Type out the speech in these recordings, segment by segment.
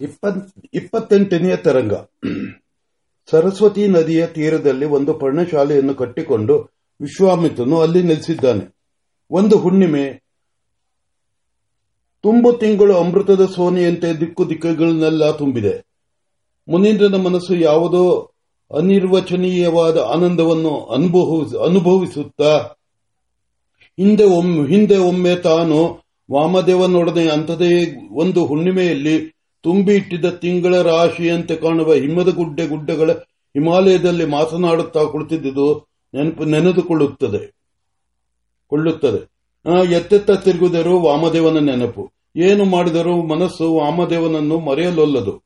ಇಪ್ಪತ್ತೆಂಟನೆಯ ತರಂಗ. ಸರಸ್ವತಿ ನದಿಯ ತೀರದಲ್ಲಿ ಒಂದು ಪರ್ಣಶಾಲೆಯನ್ನು ಕಟ್ಟಿಕೊಂಡು ವಿಶ್ವಾಮಿತ್ರನು ಅಲ್ಲಿ ನೆಲೆಸಿದ್ದಾನೆ. ಒಂದು ಹುಣ್ಣಿಮೆ, ತುಂಬು ತಿಂಗಳು ಅಮೃತದ ಸೋನೆಯಂತೆ ದಿಕ್ಕು ದಿಕ್ಕುಗಳನ್ನೆಲ್ಲ ತುಂಬಿದೆ. ಮುನೀಂದ್ರನ ಮನಸ್ಸು ಯಾವುದೋ ಅನಿರ್ವಚನೀಯವಾದ ಆನಂದವನ್ನು ಅನುಭವಿಸುತ್ತಾ, ಹಿಂದೆ ಒಮ್ಮೆ ಹಿಂದೆ ಒಮ್ಮೆ ತಾನು ವಾಮದೇವನೊಡನೆ ಅಂಥದೇ ಒಂದು ಹುಣ್ಣಿಮೆಯಲ್ಲಿ ತುಂಬಿ ಇಟ್ಟಿದ್ದ ತಿಂಗಳ ರಾಶಿಯಂತೆ ಕಾಣುವ ಹಿಮದ ಗುಡ್ಡೆ ಗುಡ್ಡಗಳ ಹಿಮಾಲಯದಲ್ಲಿ ಮಾತನಾಡುತ್ತಾ ಕುಳಿತಿದ್ದುದು ನೆನಪು ನೆನೆದುಕೊಳ್ಳುತ್ತದೆ. ಕೊಳ್ಳುತ್ತದೆ. ಎತ್ತೆತ್ತ ತಿರುಗಿದರೂ ವಾಮದೇವನ ನೆನಪು. ಏನು ಮಾಡಿದರೂ ಮನಸ್ಸು ವಾಮದೇವನನ್ನು ಮರೆಯಲೊಲ್ಲದು.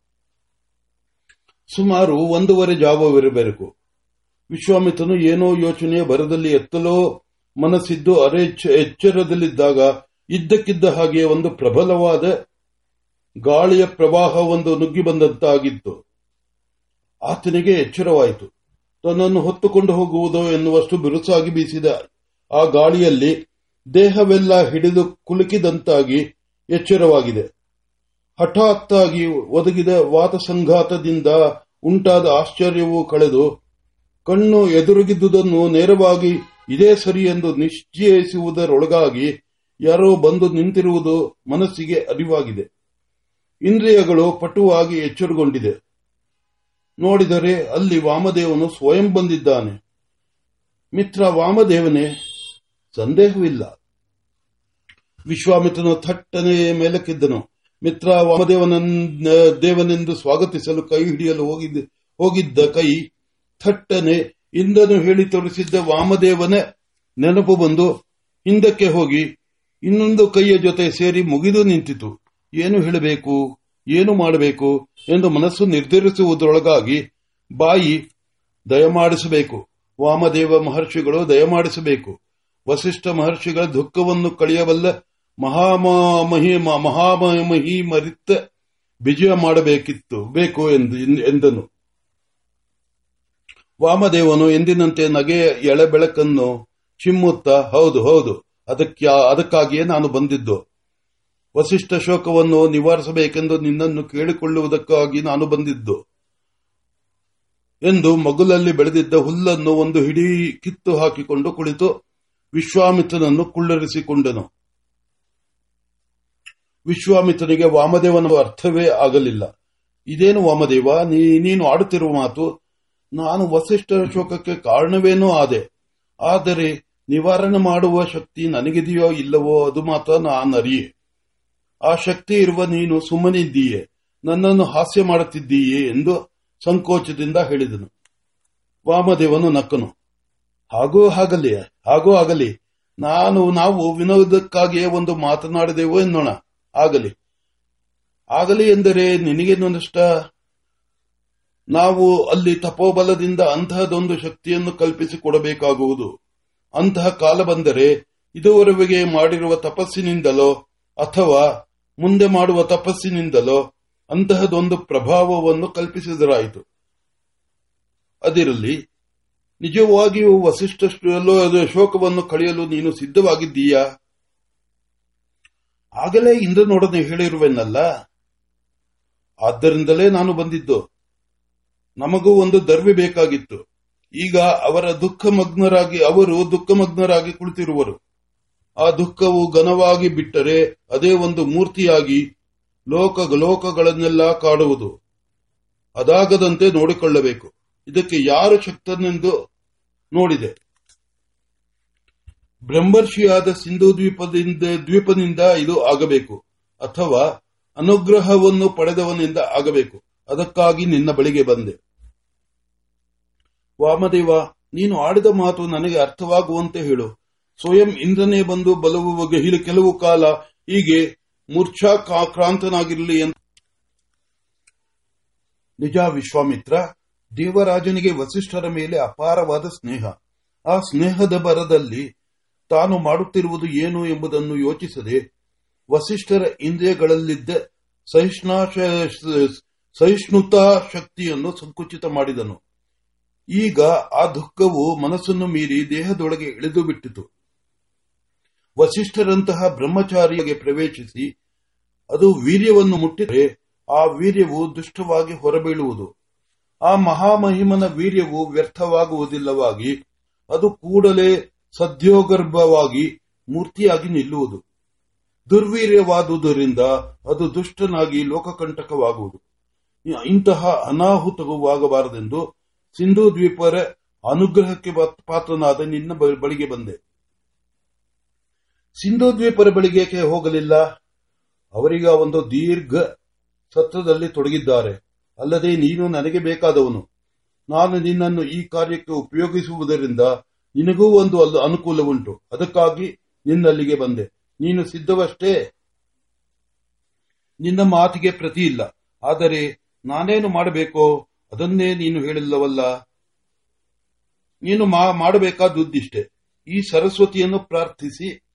ಸುಮಾರು ಒಂದೂವರೆ ಜಾವವಿರಬೇಕು. ವಿಶ್ವಾಮಿತ್ರನು ಏನೋ ಯೋಚನೆಯ ಭರದಲ್ಲಿ ಎತ್ತಲೋ ಮನಸ್ಸಿದ್ದು ಅರೆ ಎಚ್ಚರದಲ್ಲಿದ್ದಾಗ ಇದ್ದಕ್ಕಿದ್ದ ಹಾಗೆ ಒಂದು ಪ್ರಬಲವಾದ ಗಾಳಿಯ ಪ್ರವಾಹ ಒಂದು ನುಗ್ಗಿ ಬಂದಂತಾಗಿತ್ತು. ಆತನಿಗೆ ಎಚ್ಚರವಾಯಿತು. ತನ್ನನ್ನು ಹೊತ್ತುಕೊಂಡು ಹೋಗುವುದೋ ಎನ್ನುವಷ್ಟು ಬಿರುಸಾಗಿ ಬೀಸಿದ ಆ ಗಾಳಿಯಲ್ಲಿ ದೇಹವೆಲ್ಲ ಹಿಡಿದು ಕುಲುಕಿದಂತಾಗಿ ಎಚ್ಚರವಾಗಿದೆ. ಹಠಾತ್ತಾಗಿ ಒದಗಿದ ವಾತಸಂಘಾತದಿಂದ ಉಂಟಾದ ಆಶ್ಚರ್ಯವು ಕಳೆದು ಕಣ್ಣು ಎದುರುಗಿದ್ದುದನ್ನು ನೇರವಾಗಿ ಇದೇ ಸರಿ ಎಂದು ನಿಶ್ಚಯಿಸುವುದರೊಳಗಾಗಿ ಯಾರೋ ಬಂದು ನಿಂತಿರುವುದು ಮನಸ್ಸಿಗೆ ಅರಿವಾಗಿದೆ. ಇಂದ್ರಿಯಗಳು ಪಟುವಾಗಿ ಎಚ್ಚರಗೊಂಡಿದೆ. ನೋಡಿದರೆ ಅಲ್ಲಿ ವಾಮದೇವನು ಸ್ವಯಂ ಬಂದಿದ್ದಾನೆ. ಮಿತ್ರ ವಾಮದೇವನೇ, ಸಂದೇಹವಿಲ್ಲ. ವಿಶ್ವಾಮಿತ್ರನು ಥಟ್ಟನೆ ಮೇಲಕ್ಕಿದ್ದನು. ಮಿತ್ರ ವಾಮದೇವನ ದೇವನೆಂದು ಸ್ವಾಗತಿಸಲು ಕೈ ಹಿಡಿಯಲು ಹೋಗಿದ್ದ ಕೈ ಥಟ್ಟನೆ. ಇಂದನು ಹೇಳಿ ತೋರಿಸಿದ್ದ ವಾಮದೇವನೇ ನೆನಪು ಬಂದು ಹಿಂದಕ್ಕೆ ಹೋಗಿ ಇನ್ನೊಂದು ಕೈಯ ಜೊತೆ ಸೇರಿ ಮುಗಿದು ನಿಂತಿತು. ಏನು ಹೇಳಬೇಕು, ಏನು ಮಾಡಬೇಕು ಎಂದು ಮನಸ್ಸು ನಿರ್ಧರಿಸುವುದರೊಳಗಾಗಿ ಬಾಯಿ ದಯಮಾಡಿಸಬೇಕು. ವಾಮದೇವ ಮಹರ್ಷಿಗಳು ದಯಮಾಡಿಸಬೇಕು. ವಸಿಷ್ಠ ಮಹರ್ಷಿಗಳ ದುಃಖವನ್ನು ಕಳೆಯಬಲ್ಲ ಮಹಾಮಹಿ ಮಹಾಮಹಿ ಮರಿತ ವಿಜಯ ಮಾಡಬೇಕಿತ್ತು, ಬೇಕು ಎಂದನು. ವಾಮದೇವನು ಎಂದಿನಂತೆ ನಗೆಯ ಎಳೆಬೆಳಕನ್ನು ಚಿಮ್ಮುತ್ತಾ, ಹೌದು ಹೌದು ಅದಕ್ಕೆ ಅದಕ್ಕಾಗಿಯೇ ನಾನು ಬಂದಿದ್ದು. ವಸಿಷ್ಠ ಶೋಕವನ್ನು ನಿವಾರಿಸಬೇಕೆಂದು ನಿನ್ನನ್ನು ಕೇಳಿಕೊಳ್ಳುವುದಕ್ಕಾಗಿ ನಾನು ಬಂದಿದ್ದು. ಎಂದು ಮಗುಲಲ್ಲಿ ಬೆಳೆದಿದ್ದ ಹುಲ್ಲನ್ನು ಒಂದು ಹಿಡಿ ಕಿತ್ತು ಹಾಕಿಕೊಂಡು ಕುಳಿತು ವಿಶ್ವಾಮಿತ್ರನನ್ನು ಕುಳ್ಳರಿಸಿಕೊಂಡನು. ವಿಶ್ವಾಮಿತ್ರನಿಗೆ ವಾಮದೇವನ ಅರ್ಥವೇ ಆಗಲಿಲ್ಲ. ಇದೇನು ವಾಮದೇವ? ನೀನು ಆಡುತ್ತಿರುವ ಮಾತು ನಾನು ವಸಿಷ್ಠರ ಶೋಕಕ್ಕೆ ಕಾರಣವೇನೂ ಆದೆ. ಆದರೆ ನಿವಾರಣೆ ಮಾಡುವ ಶಕ್ತಿ ನನಗಿದೆಯೋ ಇಲ್ಲವೋ ಅದು ಮಾತ್ರ ನಾನರಿಯೆ. ಆ ಶಕ್ತಿ ಇರುವ ನೀನು ಸುಮ್ಮನಿದ್ದೀಯೆ, ನನ್ನನ್ನು ಹಾಸ್ಯ ಮಾಡುತ್ತಿದ್ದೀಯೆ ಎಂದು ಸಂಕೋಚದಿಂದ ಹೇಳಿದನು. ವಾಮದೇವನು ನಕ್ಕನು. ಹಾಗೂ ಆಗಲಿ ಹಾಗೂ ಆಗಲಿ, ನಾನು, ನಾವು ವಿನೋದಕ್ಕಾಗಿಯೇ ಒಂದು ಮಾತನಾಡಿದೆವು ಎನ್ನೋಣ. ಆಗಲಿ. ಆಗಲಿ ಎಂದರೆ ನಿನಗೇನು ನಷ್ಟ ನಾವು ಅಲ್ಲಿ ತಪೋಬಲದಿಂದ ಅಂತಹದೊಂದು ಶಕ್ತಿಯನ್ನು ಕಲ್ಪಿಸಿಕೊಡಬೇಕಾಗುವುದು. ಅಂತಹ ಕಾಲ ಬಂದರೆ ಇದುವರೆಗೆ ಮಾಡಿರುವ ತಪಸ್ಸಿನಿಂದಲೋ ಅಥವಾ ಮುಂದೆ ಮಾಡುವ ತಪಸ್ಸಿನಿಂದಲೋ ಅಂತಹದೊಂದು ಪ್ರಭಾವವನ್ನು ಕಲ್ಪಿಸಿದರಾಯಿತು. ಅದಿರಲಿ, ನಿಜವಾಗಿಯೂ ವಸಿಷ್ಠ ಶೋಕವನ್ನು ಕಳೆಯಲು ನೀನು ಸಿದ್ಧವಾಗಿದ್ದೀಯಾ? ಆಗಲೇ ಇಂದ್ರನೊಡನೆ ಹೇಳಿರುವೆನಲ್ಲ? ಆದ್ದರಿಂದಲೇ ನಾನು ಬಂದಿದ್ದು. ನಮಗೂ ಒಂದು ದರ್ವಿ ಬೇಕಾಗಿತ್ತು. ಈಗ ಅವರ ದುಃಖಮಗ್ನರಾಗಿ ಅವರು ದುಃಖಮಗ್ನರಾಗಿ ಕುಳಿತಿರುವರು. ಆ ದುಃಖವು ಘನವಾಗಿ ಬಿಟ್ಟರೆ ಅದೇ ಒಂದು ಮೂರ್ತಿಯಾಗಿ ಲೋಕ ಲೋಕಗಳನ್ನೆಲ್ಲ ಕಾಡುವುದು. ಅದಾಗದಂತೆ ನೋಡಿಕೊಳ್ಳಬೇಕು. ಇದಕ್ಕೆ ಯಾರು ಶಕ್ತನೆಂದು ನೋಡಿದೆ. ಬ್ರಹ್ಮರ್ಷಿಯಾದ ಸಿಂಧು ದ್ವೀಪದಿಂದ ದ್ವೀಪದಿಂದ ಇದು ಆಗಬೇಕು. ಅಥವಾ ಅನುಗ್ರಹವನ್ನು ಪಡೆದವನಿಂದ ಆಗಬೇಕು. ಅದಕ್ಕಾಗಿ ನಿನ್ನ ಬಳಿಗೆ ಬಂದೆ. ವಾಮದೇವ, ನೀನು ಆಡಿದ ಮಾತು ನನಗೆ ಅರ್ಥವಾಗುವಂತೆ ಹೇಳು. ಸ್ವಯಂ ಇಂದ್ರನೇ ಬಂದು ಬಲವು ಕೆಲವು ಕಾಲ ಹೀಗೆ ಮೂರ್ಛಾ ಕ್ರಾಂತನಾಗಿರಲಿ ಅಂತ ನಿಜ ವಿಶ್ವಾಮಿತ್ರ, ದೇವರಾಜನಿಗೆ ವಸಿಷ್ಠರ ಮೇಲೆ ಅಪಾರವಾದ ಸ್ನೇಹ. ಆ ಸ್ನೇಹದ ಬರದಲ್ಲಿ ತಾನು ಮಾಡುತ್ತಿರುವುದು ಏನು ಎಂಬುದನ್ನು ಯೋಚಿಸದೆ ವಸಿಷ್ಠರ ಇಂದ್ರಿಯಗಳಲ್ಲಿದ್ದ ಸಹಿಷ್ಣುತಾ ಶಕ್ತಿಯನ್ನು ಸಂಕುಚಿತ ಮಾಡಿದನು. ಈಗ ಆ ದುಃಖವು ಮನಸ್ಸನ್ನು ಮೀರಿ ದೇಹದೊಳಗೆ ಇಳಿದು ಬಿಟ್ಟಿತು. ವಸಿಷ್ಠರಂತಹ ಬ್ರಹ್ಮಚಾರಿಯಾಗಿ ಪ್ರವೇಶಿಸಿ ಅದು ವೀರ್ಯವನ್ನು ಮುಟ್ಟಿದರೆ ಆ ವೀರ್ಯವು ದುಷ್ಟವಾಗಿ ಹೊರಬೀಳುವುದು. ಆ ಮಹಾಮಹಿಮನ ವೀರ್ಯವು ವ್ಯರ್ಥವಾಗುವುದಿಲ್ಲವಾಗಿ ಅದು ಕೂಡಲೇ ಸದ್ಯೋಗರ್ಭವಾಗಿ ಮೂರ್ತಿಯಾಗಿ ನಿಲ್ಲುವುದು. ದುರ್ವೀರ್ಯವಾದುದರಿಂದ ಅದು ದುಷ್ಟನಾಗಿ ಲೋಕಕಂಟಕವಾಗುವುದು. ಇಂತಹ ಅನಾಹುತವಾಗಬಾರದೆಂದು ಸಿಂಧು ದ್ವೀಪರ ಅನುಗ್ರಹಕ್ಕೆ ಪಾತ್ರನಾದ ನಿನ್ನ ಬಳಿಗೆ ಬಂದೆ. ಸಿಂಧೂ ದ್ವೀಪರ ಬಳಿಗೆ ಹೋಗಲಿಲ್ಲ. ಅವರಿಗ ಒಂದು ದೀರ್ಘ ಸತ್ರದಲ್ಲಿ ತೊಡಗಿದ್ದಾರೆ. ಅಲ್ಲದೆ ನೀನು ನನಗೆ ಬೇಕಾದವನು. ನಾನು ನಿನ್ನನ್ನು ಈ ಕಾರ್ಯಕ್ಕೆ ಉಪಯೋಗಿಸುವುದರಿಂದ ನಿನಗೂ ಒಂದು ಅನುಕೂಲವುಂಟು. ಅದಕ್ಕಾಗಿ ನಿನ್ನಲ್ಲಿಗೆ ಬಂದೆ. ನೀನು ಸಿದ್ಧವಷ್ಟೇ. ನಿನ್ನ ಮಾತಿಗೆ ಪ್ರತಿ ಇಲ್ಲ. ಆದರೆ ನಾನೇನು ಮಾಡಬೇಕೋ ಅದನ್ನೇ ನೀನು ಹೇಳಿಲ್ಲವಲ್ಲ. ನೀನು ಮಾಡಬೇಕಾದುದ್ದಿಷ್ಟೇ ಈ ಸರಸ್ವತಿಯನ್ನು ಪ್ರಾರ್ಥಿಸಿ.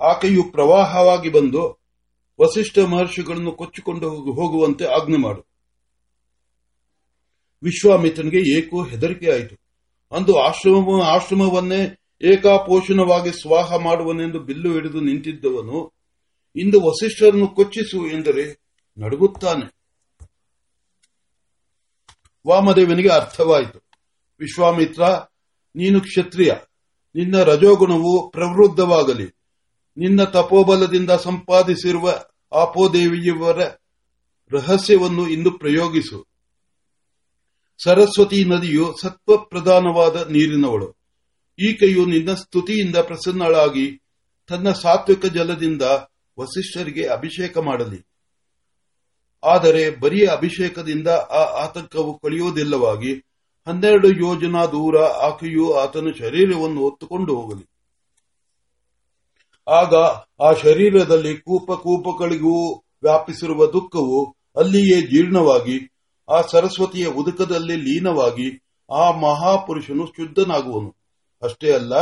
ಆಕೆಯು ಪ್ರವಾಹವಾಗಿ ಬಂದು ವಸಿಷ್ಠ ಮಹರ್ಷಿಗಳನ್ನು ಕೊಚ್ಚಿಕೊಂಡು ಹೋಗುವಂತೆ ಆಜ್ಞೆ ಮಾಡು. ವಿಶ್ವಾಮಿತ್ರನಿಗೆ ಏಕೋ ಹೆದರಿಕೆಯಾಯಿತು ಅಂದು ಆಶ್ರಮ ಆಶ್ರಮವನ್ನೇ ಏಕಾಪೋಷಣವಾಗಿ ಸ್ವಾಹ ಮಾಡುವನೆಂದು ಬಿಲ್ಲು ಹಿಡಿದು ನಿಂತಿದ್ದವನು ಇಂದು ವಸಿಷ್ಠರನ್ನು ಕೊಚ್ಚಿಸು ಎಂದರೆ ನಡುಗುತ್ತಾನೆ. ವಾಮದೇವನಿಗೆ ಅರ್ಥವಾಯಿತು. ವಿಶ್ವಾಮಿತ್ರ, ನೀನು ಕ್ಷತ್ರಿಯ. ನಿನ್ನ ರಜೋಗುಣವು ಪ್ರವೃದ್ಧವಾಗಲಿ. ನಿನ್ನ ತಪೋಬಲದಿಂದ ಸಂಪಾದಿಸಿರುವ ಆಪೋದೇವಿಯವರ ರಹಸ್ಯವನ್ನು ಇಂದು ಪ್ರಯೋಗಿಸು. ಸರಸ್ವತಿ ನದಿಯು ಸತ್ವ ಪ್ರಧಾನವಾದ ನೀರಿನವಳು. ಈಕೆಯು ನಿನ್ನ ಸ್ತುತಿಯಿಂದ ಪ್ರಸನ್ನಳಾಗಿ ತನ್ನ ಸಾತ್ವಿಕ ಜಲದಿಂದ ವಸಿಷ್ಠರಿಗೆ ಅಭಿಷೇಕ ಮಾಡಲಿ. ಆದರೆ ಬರೀ ಅಭಿಷೇಕದಿಂದ ಆ ಆತಂಕವು ಕಳೆಯುವುದಿಲ್ಲವಾಗಿ ಹನ್ನೆರಡು ಯೋಜನಾ ದೂರ ಆಕೆಯು ಆತನ ಶರೀರವನ್ನು ಹೊತ್ತುಕೊಂಡು ಹೋಗಲಿ. ಆಗ ಆ ಶರೀರದಲ್ಲಿ ಕೂಪ ಕೂಪಗಳಿಗೂ ವ್ಯಾಪಿಸಿರುವ ದುಃಖವು ಅಲ್ಲಿಯೇ ಜೀರ್ಣವಾಗಿ, ಆ ಸರಸ್ವತಿಯ ಉದುಕದಲ್ಲಿ ಲೀನವಾಗಿ ಆ ಮಹಾಪುರುಷನು ಶುದ್ಧನಾಗುವನು. ಅಷ್ಟೇ ಅಲ್ಲ,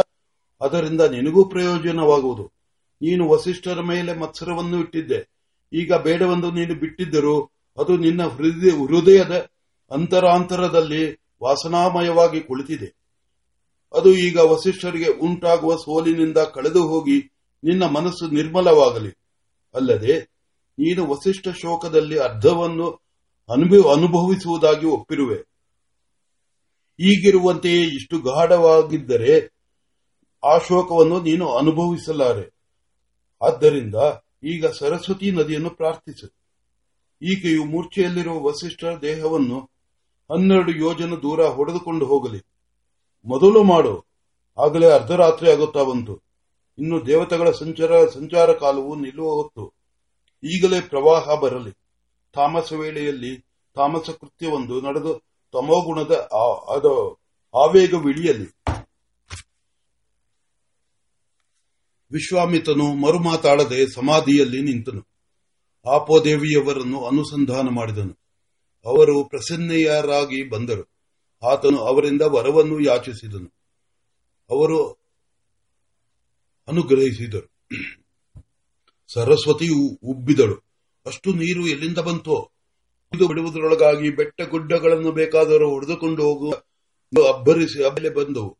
ಅದರಿಂದ ನಿನಗೂ ಪ್ರಯೋಜನವಾಗುವುದು. ನೀನು ವಸಿಷ್ಠರ ಮೇಲೆ ಮತ್ಸರವನ್ನು ಇಟ್ಟಿದ್ದೆ. ಈಗ ಬೇಡವೆಂದು ನೀನು ಬಿಟ್ಟಿದ್ದರೂ ಅದು ನಿನ್ನ ಹೃದಯದ ಅಂತರಾಂತರದಲ್ಲಿ ವಾಸನಾಮಯವಾಗಿ ಕುಳಿತಿದೆ. ಅದು ಈಗ ವಸಿಷ್ಠರಿಗೆ ಉಂಟಾಗುವ ಸೋಲಿನಿಂದ ಕಳೆದು ಹೋಗಿ ನಿನ್ನ ಮನಸ್ಸು ನಿರ್ಮಲವಾಗಲಿ. ಅಲ್ಲದೆ ನೀನು ವಸಿಷ್ಠ ಶೋಕದಲ್ಲಿ ಅರ್ಧವನ್ನು ಅನುಭವಿಸುವುದಾಗಿ ಒಪ್ಪಿರುವೆ. ಈಗಿರುವಂತೆಯೇ ಇಷ್ಟು ಗಾಢವಾಗಿದ್ದರೆ ಆ ಶೋಕವನ್ನು ನೀನು ಅನುಭವಿಸಲಾರೆ. ಆದ್ದರಿಂದ ಈಗ ಸರಸ್ವತಿ ನದಿಯನ್ನು ಪ್ರಾರ್ಥಿಸು. ಈಕೆಯು ಮೂರ್ಛೆಯಲ್ಲಿರುವ ವಸಿಷ್ಠ ದೇಹವನ್ನು ಹನ್ನೆರಡು ಯೋಜನ ದೂರ ಹೊಡೆದುಕೊಂಡು ಹೋಗಲಿ. ಮೊದಲು ಮಾಡು. ಆಗಲೇ ಅರ್ಧರಾತ್ರಿ ಆಗುತ್ತಾ ಬಂತು. ಇನ್ನು ದೇವತೆಗಳ ಸಂಚಾರ ಸಂಚಾರ ಕಾಲವು ನಿಲ್ಲುವ ಹೊತ್ತು ಈಗಲೇ ಪ್ರವಾಹ ಬರಲಿ. ತಾಮಸ ವೇಳೆಯಲ್ಲಿ ತಾಮಸ ಕೃತ್ಯವೊಂದು ನಡೆದು ತಮೋಗುಣದ ಅದು ಆವೇಗವಿಳಿಯಲಿ ವಿಶ್ವಾಮಿತನು ಮರುಮಾತಾಡದೆ ಸಮಾಧಿಯಲ್ಲಿ ನಿಂತನು. ಆಪೋದೇವಿಯವರನ್ನು ಅನುಸಂಧಾನ ಮಾಡಿದನು. ಅವರು ಪ್ರಸನ್ನೆಯರಾಗಿ ಬಂದರು. ಆತನು ಅವರಿಂದ ವರವನ್ನು ಯಾಚಿಸಿದನು. ಅವರು ಅನುಗ್ರಹಿಸಿದರು. ಸರಸ್ವತಿಯು ಉಬ್ಬಿದಳು. ಅಷ್ಟು ನೀರು ಎಲ್ಲಿಂದ ಬಂತು? ಇದು ಬಿಡುವುದರೊಳಗಾಗಿ ಬೆಟ್ಟ ಗುಡ್ಡಗಳನ್ನು ಬೇಕಾದರೂ ಹೊಡೆದುಕೊಂಡು ಹೋಗುವ ಅಬ್ಬರಿಸಿ ಅಬಲೆ ಬಂದವು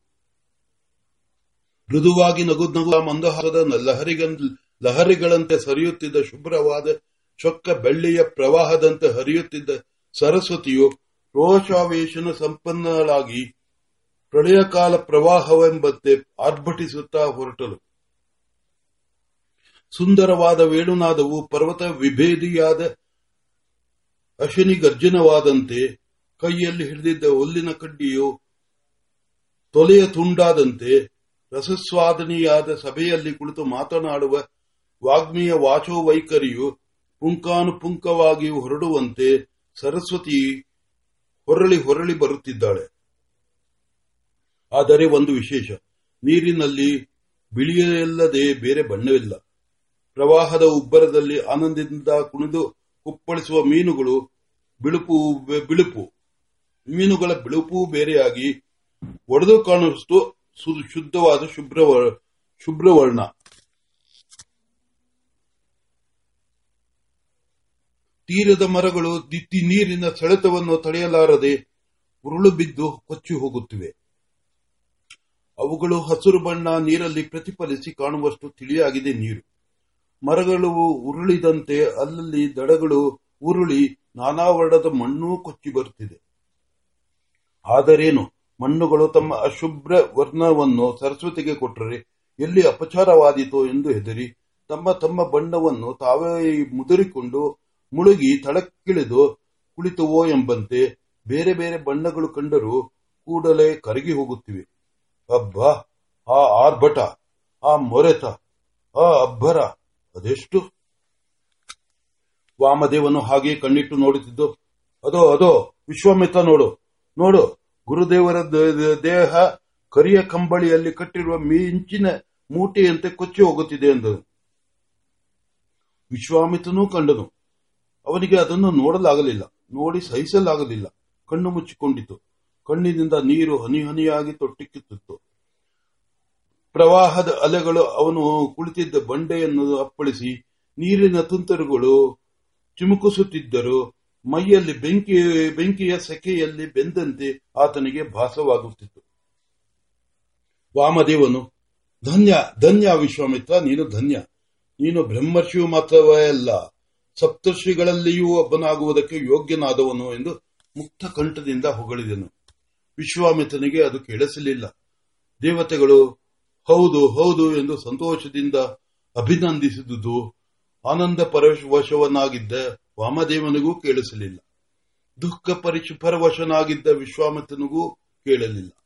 ಮೃದುವಾಗಿ ನಗು ನಗುವ ಮಂದಹಾಸದ ಲಹರಿಗಳಂತೆ ಸರಿಯುತ್ತಿದ್ದ ಶುಭ್ರವಾದ ಚೊಕ್ಕ ಬೆಳ್ಳಿಯ ಪ್ರವಾಹದಂತೆ ಹರಿಯುತ್ತಿದ್ದ ಸರಸ್ವತಿಯು ರೋಷಾವೇಶನ ಸಂಪನ್ನಳಾಗಿ ಪ್ರಳಯಕಾಲ ಪ್ರವಾಹವೆಂಬಂತೆ ಆರ್ಭಟಿಸುತ್ತಾ ಹೊರಟಲು ಸುಂದರವಾದ ವೇಣುನಾದವು ಪರ್ವತ ವಿಭೇದಿಯಾದ ಅಶನಿ ಗರ್ಜನವಾದಂತೆ ಕೈಯಲ್ಲಿ ಹಿಡಿದಿದ್ದ ಹುಲ್ಲಿನ ಕಡ್ಡಿಯು ತೊಲೆಯ ತುಂಡಾದಂತೆ, ರಸಸ್ವಾದನಿಯಾದ ಸಭೆಯಲ್ಲಿ ಕುಳಿತು ಮಾತನಾಡುವ ವಾಗ್ಮಿಯ ವಾಚೋ ವೈಖರಿಯು ಪುಂಕಾನುಪುಂಕವಾಗಿ ಹೊರಡುವಂತೆ ಸರಸ್ವತಿ ಹೊರಳಿ ಹೊರಳಿ ಬರುತ್ತಿದ್ದಾಳೆ. ಆದರೆ ಒಂದು ವಿಶೇಷ, ನೀರಿನಲ್ಲಿ ಬಿಳಿಯಲ್ಲದೆ ಬೇರೆ ಬಣ್ಣವಿಲ್ಲ. ಪ್ರವಾಹದ ಉಬ್ಬರದಲ್ಲಿ ಆನಂದದಿಂದ ಕುಣಿದು ಕುಪ್ಪಳಿಸುವ ಮೀನುಗಳು ಬಿಳುಪು ಬಿಳುಪು. ಮೀನುಗಳ ಬಿಳುಪು ಬೇರೆಯಾಗಿ ಒಡೆದು ಕಾಣುವಷ್ಟು ಶುದ್ಧವಾದ ಶುಭ್ರ ಶುಭ್ರವರ್ಣ. ತೀರದ ಮರಗಳು ದಿತ್ತಿ ನೀರಿನ ಸೆಳೆತವನ್ನು ತಡೆಯಲಾರದೆ ಉರುಳು ಬಿದ್ದು ಕೊಚ್ಚಿ ಹೋಗುತ್ತಿವೆ. ಅವುಗಳು ಹಸಿರು ಬಣ್ಣ ನೀರಲ್ಲಿ ಪ್ರತಿಫಲಿಸಿ ಕಾಣುವಷ್ಟು ತಿಳಿಯಾಗಿದೆ ನೀರು. ಮರಗಳು ಉರುಳಿದಂತೆ ಅಲ್ಲಲ್ಲಿ ದಡಗಳು ಉರುಳಿ ನಾನಾ ವರ್ಣದ ಮಣ್ಣು ಕೊಚ್ಚಿ ಬರುತ್ತಿದೆ. ಆದರೇನು? ಮಣ್ಣುಗಳು ತಮ್ಮ ಅಶುಭ್ರ ವರ್ಣವನ್ನು ಸರಸ್ವತಿಗೆ ಕೊಟ್ಟರೆ ಎಲ್ಲಿ ಅಪಚಾರವಾದೀತೋ ಎಂದು ಹೆದರಿ ತಮ್ಮ ತಮ್ಮ ಬಣ್ಣವನ್ನು ತಾವೇ ಮುದುರಿಕೊಂಡು ಮುಳುಗಿ ತಳಕ್ಕಿಳಿದು ಕುಳಿತುವೋ ಎಂಬಂತೆ ಬೇರೆ ಬೇರೆ ಬಣ್ಣಗಳು ಕಂಡರೂ ಕೂಡಲೇ ಕರಗಿ ಹೋಗುತ್ತಿವೆ. ಅಬ್ಬಾ! ಆ ಆರ್ಭಟ, ಆ ಮೊರೆತ, ಆ ಅಬ್ಬರ! ಅದೆಷ್ಟು? ವಾಮದೇವನು ಹಾಗೆ ಕಣ್ಣಿಟ್ಟು ನೋಡುತ್ತಿದ್ದು, ಅದೋ ಅದೋ, ವಿಶ್ವಾಮಿತ್ರ ನೋಡು ನೋಡು, ಗುರುದೇವರ ದೇಹ ಕರಿಯ ಕಂಬಳಿಯಲ್ಲಿ ಕಟ್ಟಿರುವ ಮಿಂಚಿನ ಮೂಟೆಯಂತೆ ಕೊಚ್ಚಿ ಹೋಗುತ್ತಿದೆ ಎಂದನು ವಿಶ್ವಾಮಿತ್ರನೂ ಕಂಡನು. ಅವನಿಗೆ ಅದನ್ನು ನೋಡಲಾಗಲಿಲ್ಲ, ನೋಡಿ ಸಹಿಸಲಾಗಲಿಲ್ಲ, ಕಣ್ಣು ಮುಚ್ಚಿಕೊಂಡಿತು. ಕಣ್ಣಿನಿಂದ ನೀರು ಹನಿ ಹನಿಯಾಗಿ ತೊಟ್ಟಿಕ್ಕುತ್ತಿತ್ತು ಪ್ರವಾಹದ ಅಲೆಗಳು ಅವನು ಕುಳಿತಿದ್ದ ಬಂಡೆಯನ್ನು ಅಪ್ಪಳಿಸಿ ನೀರಿನ ತುಂತರುಗಳು ಚಿಮುಕಿಸುತ್ತಿದ್ದರು. ಮೈಯಲ್ಲಿ ಬೆಂಕಿ, ಬೆಂಕಿಯ ಸೆಕೆಯಲ್ಲಿ ಬೆಂದಂತೆ ಆತನಿಗೆ ಭಾಸವಾಗುತ್ತಿತ್ತು. ವಾಮದೇವನು, ಧನ್ಯ ಧನ್ಯ ವಿಶ್ವಾಮಿತ್ರ, ನೀನು ಧನ್ಯ. ನೀನು ಬ್ರಹ್ಮರ್ಷಿಯು ಮಾತ್ರವೇ ಅಲ್ಲ, ಸಪ್ತರ್ಷಿಗಳಲ್ಲಿಯೂ ಒಬ್ಬನಾಗುವುದಕ್ಕೆ ಯೋಗ್ಯನಾದವನು ಎಂದು ಮುಕ್ತ ಕಂಠದಿಂದ ಹೊಗಳಿದನು. ವಿಶ್ವಾಮಿತ್ರನಿಗೆ ಅದು ಕೇಳಿಸಲಿಲ್ಲ. ದೇವತೆಗಳು ಹೌದು ಹೌದು ಎಂದು ಸಂತೋಷದಿಂದ ಅಭಿನಂದಿಸಿದುದು. ಆನಂದ ಪರವಶವನಾಗಿದ್ದ ವಾಮದೇವನಿಗೂ ಕೇಳಿಸಲಿಲ್ಲ. ದುಃಖ ಪರಿಶುಭರವಶನಾಗಿದ್ದ ವಿಶ್ವಾಮಿತ್ರನಿಗೂ ಕೇಳಲಿಲ್ಲ.